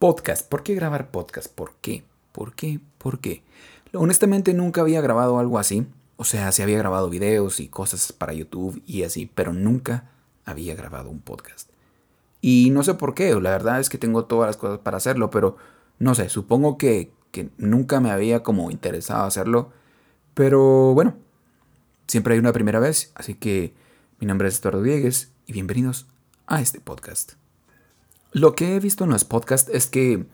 Podcast. ¿Por qué grabar podcast? ¿Por qué? ¿Por qué? ¿Por qué? Honestamente nunca había grabado algo así. O sea, sí había grabado videos y cosas para YouTube y así, pero nunca había grabado un podcast. Y no sé por qué, la verdad es que tengo todas las cosas para hacerlo, pero no sé, supongo que, que nunca me había como interesado hacerlo. Pero bueno, siempre hay una primera vez, así que mi nombre es Eduardo Diegues y bienvenidos a este podcast. Lo que he visto en los podcasts es que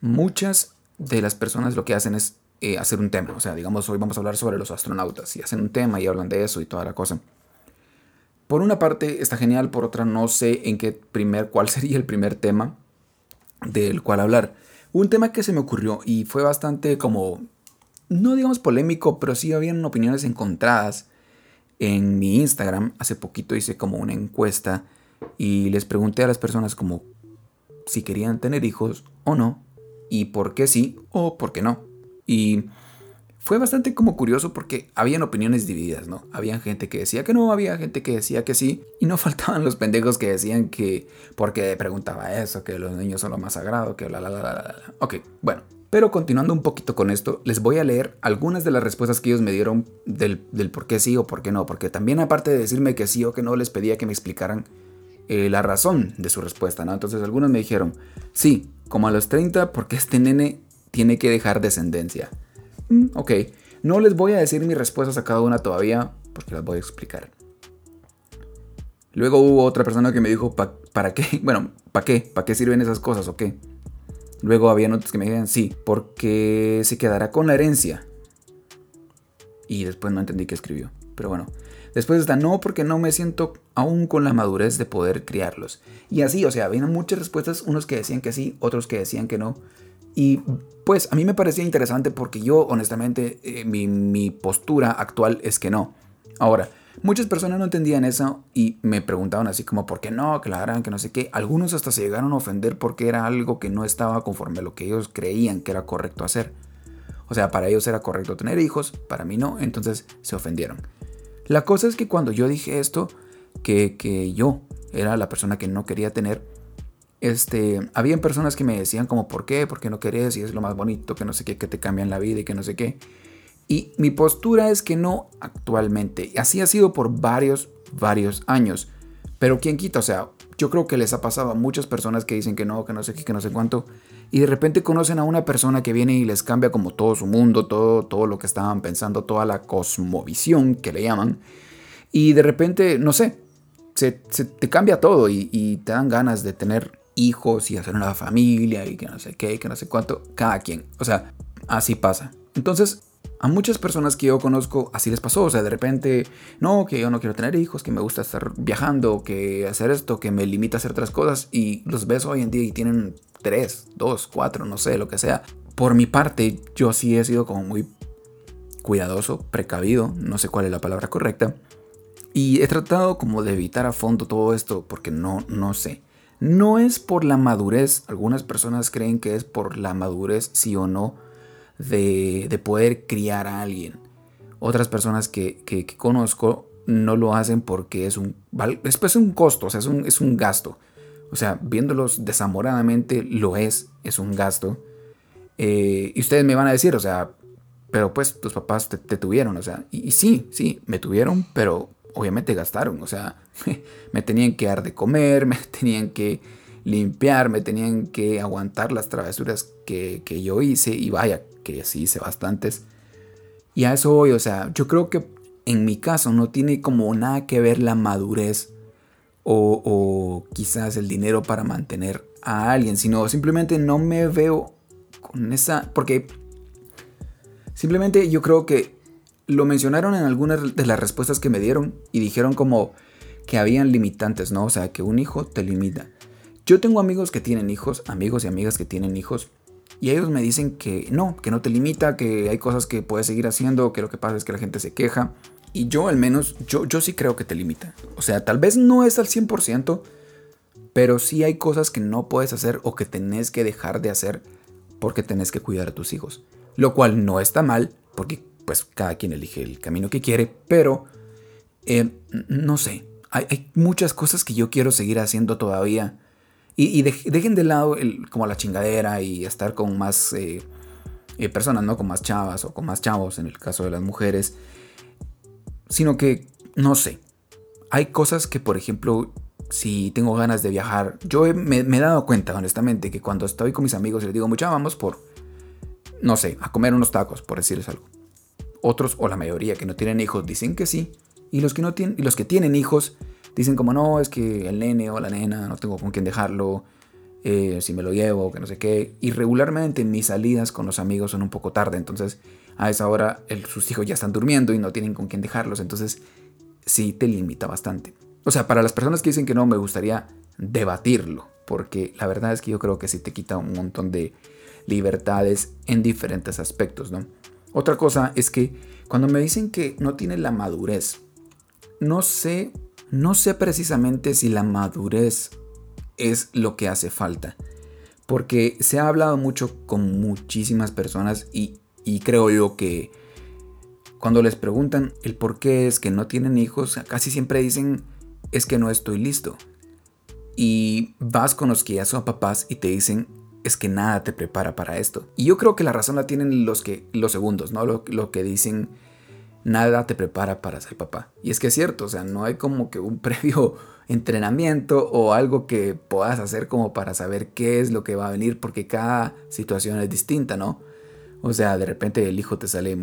muchas de las personas lo que hacen es eh, hacer un tema. O sea, digamos, hoy vamos a hablar sobre los astronautas y hacen un tema y hablan de eso y toda la cosa. Por una parte está genial, por otra no sé en qué primer, cuál sería el primer tema del cual hablar. Un tema que se me ocurrió y fue bastante como, no digamos polémico, pero sí habían opiniones encontradas. En mi Instagram hace poquito hice como una encuesta y les pregunté a las personas como si querían tener hijos o no, y por qué sí o por qué no. Y fue bastante como curioso porque habían opiniones divididas, ¿no? Había gente que decía que no, había gente que decía que sí, y no faltaban los pendejos que decían que porque preguntaba eso, que los niños son lo más sagrado, que la la la la la. Ok, bueno. Pero continuando un poquito con esto, les voy a leer algunas de las respuestas que ellos me dieron del, del por qué sí o por qué no, porque también aparte de decirme que sí o que no, les pedía que me explicaran eh, la razón de su respuesta, ¿no? Entonces algunos me dijeron, sí, como a los 30, porque este nene tiene que dejar descendencia. Mm, ok, no les voy a decir mis respuestas a cada una todavía, porque las voy a explicar. Luego hubo otra persona que me dijo, ¿para qué? Bueno, ¿para qué? ¿Para qué sirven esas cosas o qué? Luego había otros que me dijeron, sí, porque se quedará con la herencia. Y después no entendí qué escribió. Pero bueno, Después está, no, porque no me siento aún con la madurez de poder criarlos. Y así, o sea, había muchas respuestas, unos que decían que sí, otros que decían que no. Y pues a mí me parecía interesante porque yo, honestamente, eh, mi, postura actual es que no. Ahora, muchas personas no entendían eso y me preguntaban así como, ¿por qué no? Que la que no sé qué. Algunos hasta se llegaron a ofender porque era algo que no estaba conforme a lo que ellos creían que era correcto hacer. O sea, para ellos era correcto tener hijos, para mí no, entonces se ofendieron. La cosa es que cuando yo dije esto, que, que yo era la persona que no quería tener, este, habían personas que me decían como, ¿por qué? ¿Por qué no querés? Y es lo más bonito, que no sé qué, que te cambian la vida y que no sé qué. Y mi postura es que no actualmente. Así ha sido por varios, varios años. Pero quién quita, o sea, yo creo que les ha pasado a muchas personas que dicen que no, que no sé qué, que no sé cuánto. Y de repente conocen a una persona que viene y les cambia como todo su mundo, todo, todo lo que estaban pensando, toda la cosmovisión que le llaman. Y de repente, no sé, se, te cambia todo y, y, te dan ganas de tener hijos y hacer una familia y que no sé qué, que no sé cuánto, cada quien. O sea, así pasa. Entonces, a muchas personas que yo conozco así les pasó, o sea, de repente, no, que yo no quiero tener hijos, que me gusta estar viajando, que hacer esto, que me limita a hacer otras cosas, y los ves hoy en día y tienen tres, dos, cuatro, no sé, lo que sea. Por mi parte, yo sí he sido como muy cuidadoso, precavido, no sé cuál es la palabra correcta, y he tratado como de evitar a fondo todo esto porque no, no sé. No es por la madurez, algunas personas creen que es por la madurez, sí o no, de, poder criar a alguien. Otras personas que, conozco no lo hacen porque es un, es pues un costo, o sea, es un, es un gasto. O sea, viéndolos desamoradamente, lo es, es un gasto. Eh, y ustedes me van a decir, o sea, pero pues tus papás te, tuvieron, o sea, y, y, sí, sí, me tuvieron, pero obviamente gastaron, o sea, me tenían que dar de comer, me tenían que limpiar, me tenían que aguantar las travesuras que, yo hice, y vaya, que sí hice bastantes. Y a eso voy, o sea, yo creo que en mi caso no tiene como nada que ver la madurez o, o quizás el dinero para mantener a alguien, sino simplemente no me veo con esa, porque simplemente yo creo que lo mencionaron en algunas de las respuestas que me dieron y dijeron como que habían limitantes, ¿no? O sea, que un hijo te limita. Yo tengo amigos que tienen hijos, amigos y amigas que tienen hijos, y ellos me dicen que no, que no te limita, que hay cosas que puedes seguir haciendo, que lo que pasa es que la gente se queja. Y yo al menos, yo, yo sí creo que te limita. O sea, tal vez no es al 100%, pero sí hay cosas que no puedes hacer o que tenés que dejar de hacer porque tenés que cuidar a tus hijos. Lo cual no está mal, porque pues cada quien elige el camino que quiere, pero eh, no sé, hay, hay muchas cosas que yo quiero seguir haciendo todavía Y, dejen de lado el, como la chingadera y estar con más eh, eh, personas, ¿no? Con más chavas o con más chavos en el caso de las mujeres. Sino que, no sé. Hay cosas que, por ejemplo, si tengo ganas de viajar, yo me, he dado cuenta, honestamente, que cuando estoy con mis amigos y les digo, mucha, vamos por, no sé, a comer unos tacos, por decirles algo. Otros, o la mayoría que no tienen hijos, dicen que sí. Y los que, no tienen, y los que tienen hijos dicen como no, es que el nene o la nena no tengo con quién dejarlo, eh, si me lo llevo, que no sé qué. Y regularmente mis salidas con los amigos son un poco tarde, entonces a esa hora sus hijos ya están durmiendo y no tienen con quién dejarlos, entonces sí te limita bastante. O sea, para las personas que dicen que no, me gustaría debatirlo, porque la verdad es que yo creo que sí te quita un montón de libertades en diferentes aspectos, ¿no? Otra cosa es que cuando me dicen que no tiene la madurez, no sé no sé precisamente si la madurez es lo que hace falta, porque se ha hablado mucho con muchísimas personas y, creo yo que cuando les preguntan el por qué es que no tienen hijos, casi siempre dicen es que no estoy listo. Y vas con los que ya son papás y te dicen es que nada te prepara para esto. Y yo creo que la razón la tienen los que los segundos, ¿no? Lo que dicen nada te prepara para ser papá. Y es que es cierto, o sea, no hay como que un previo entrenamiento o algo que puedas hacer como para saber qué es lo que va a venir, porque cada situación es distinta, ¿no? O sea, de repente el hijo te sale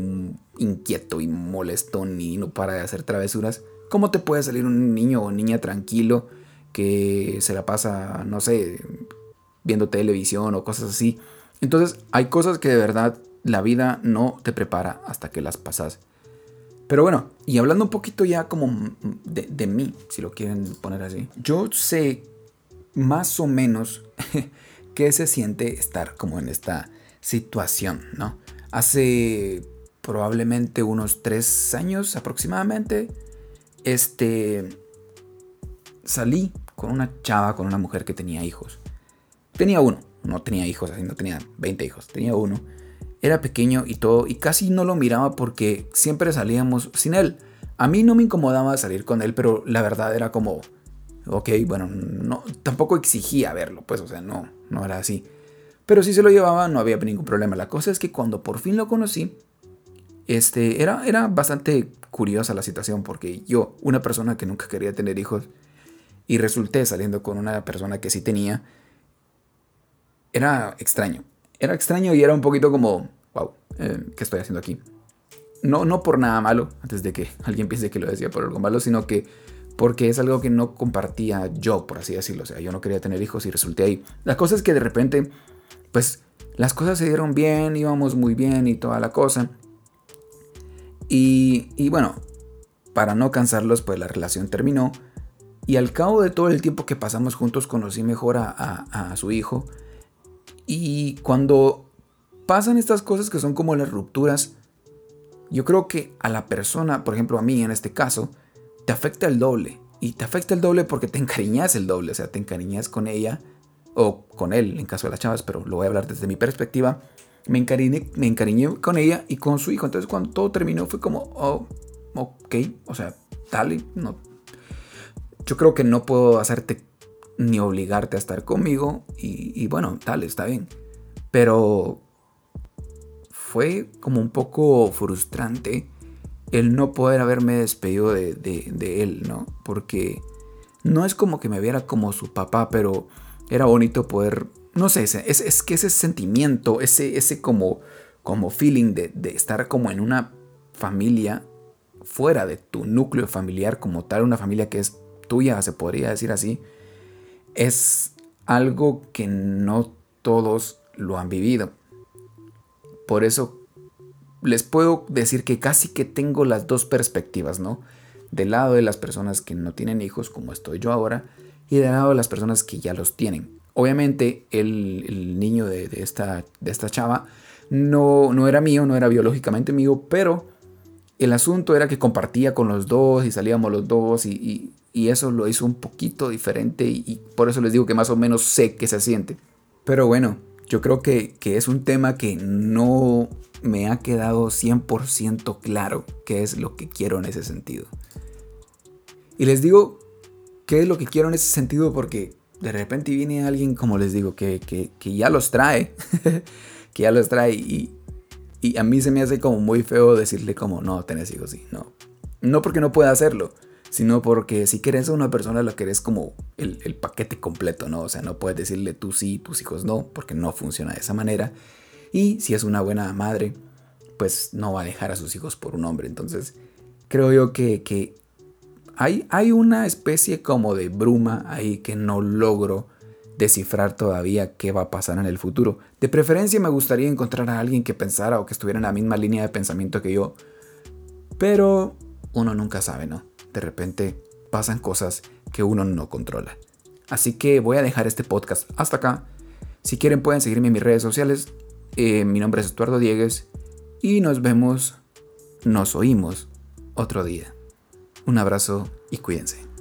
inquieto y molestón y no para de hacer travesuras. ¿Cómo te puede salir un niño o niña tranquilo que se la pasa, no sé, viendo televisión o cosas así? Entonces, hay cosas que de verdad la vida no te prepara hasta que las pasas. Pero bueno, y hablando un poquito ya como de, mí, si lo quieren poner así. Yo sé más o menos qué se siente estar como en esta situación, ¿no? Hace probablemente unos tres años aproximadamente, este, salí con una chava, con una mujer que tenía hijos. Tenía uno, no tenía hijos, así no tenía 20 hijos, tenía uno. Era pequeño y todo, y casi no lo miraba porque siempre salíamos sin él. A mí no me incomodaba salir con él, pero la verdad era como, ok, bueno, no, tampoco exigía verlo, pues, o sea, no, no era así. Pero si se lo llevaba, no había ningún problema. La cosa es que cuando por fin lo conocí, este, era, era bastante curiosa la situación porque yo, una persona que nunca quería tener hijos, y resulté saliendo con una persona que sí tenía, era extraño. Era extraño y era un poquito como, wow, eh, ¿qué estoy haciendo aquí? No, no por nada malo, antes de que alguien piense que lo decía por algo malo, sino que porque es algo que no compartía yo, por así decirlo. O sea, yo no quería tener hijos y resulté ahí. La cosa es que de repente, pues las cosas se dieron bien, íbamos muy bien y toda la cosa. Y, y bueno, para no cansarlos, pues la relación terminó. Y al cabo de todo el tiempo que pasamos juntos, conocí mejor a, a, a su hijo. Y cuando pasan estas cosas que son como las rupturas, yo creo que a la persona, por ejemplo a mí en este caso, te afecta el doble. Y te afecta el doble porque te encariñas el doble, o sea, te encariñas con ella o con él en caso de las chavas, pero lo voy a hablar desde mi perspectiva. Me encariñé, me encariñé con ella y con su hijo. Entonces cuando todo terminó fue como, oh, ok, o sea, dale, no. Yo creo que no puedo hacerte ni obligarte a estar conmigo y, bueno, dale, está bien. Pero fue como un poco frustrante el no poder haberme despedido de, él, ¿no? Porque no es como que me viera como su papá, pero era bonito poder, no sé, es, es que ese sentimiento, ese, ese como, como feeling de, de estar como en una familia fuera de tu núcleo familiar como tal, una familia que es tuya, se podría decir así, es algo que no todos lo han vivido. Por eso les puedo decir que casi que tengo las dos perspectivas, ¿no? Del lado de las personas que no tienen hijos, como estoy yo ahora, y del lado de las personas que ya los tienen. Obviamente el, niño de, esta, chava no, no era mío, no era biológicamente mío, pero el asunto era que compartía con los dos y salíamos los dos y, eso lo hizo un poquito diferente y, y, por eso les digo que más o menos sé que se siente. Pero bueno, yo creo que, es un tema que no me ha quedado 100% claro qué es lo que quiero en ese sentido. Y les digo qué es lo que quiero en ese sentido porque de repente viene alguien, como les digo, que, ya los trae, que ya los trae y, y, a mí se me hace como muy feo decirle como, no, tenés hijos, sí, no. No porque no pueda hacerlo, sino porque si quieres a una persona lo querés como el, el, paquete completo, ¿no? O sea, no puedes decirle tú sí, tus hijos no, porque no funciona de esa manera. Y si es una buena madre, pues no va a dejar a sus hijos por un hombre. Entonces, creo yo que, que hay, hay una especie como de bruma ahí que no logro descifrar todavía qué va a pasar en el futuro. De preferencia me gustaría encontrar a alguien que pensara o que estuviera en la misma línea de pensamiento que yo. Pero uno nunca sabe, ¿no? De repente pasan cosas que uno no controla. Así que voy a dejar este podcast hasta acá. Si quieren pueden seguirme en mis redes sociales. Eh, mi nombre es Estuardo Diegues y nos vemos, nos oímos otro día. Un abrazo y cuídense.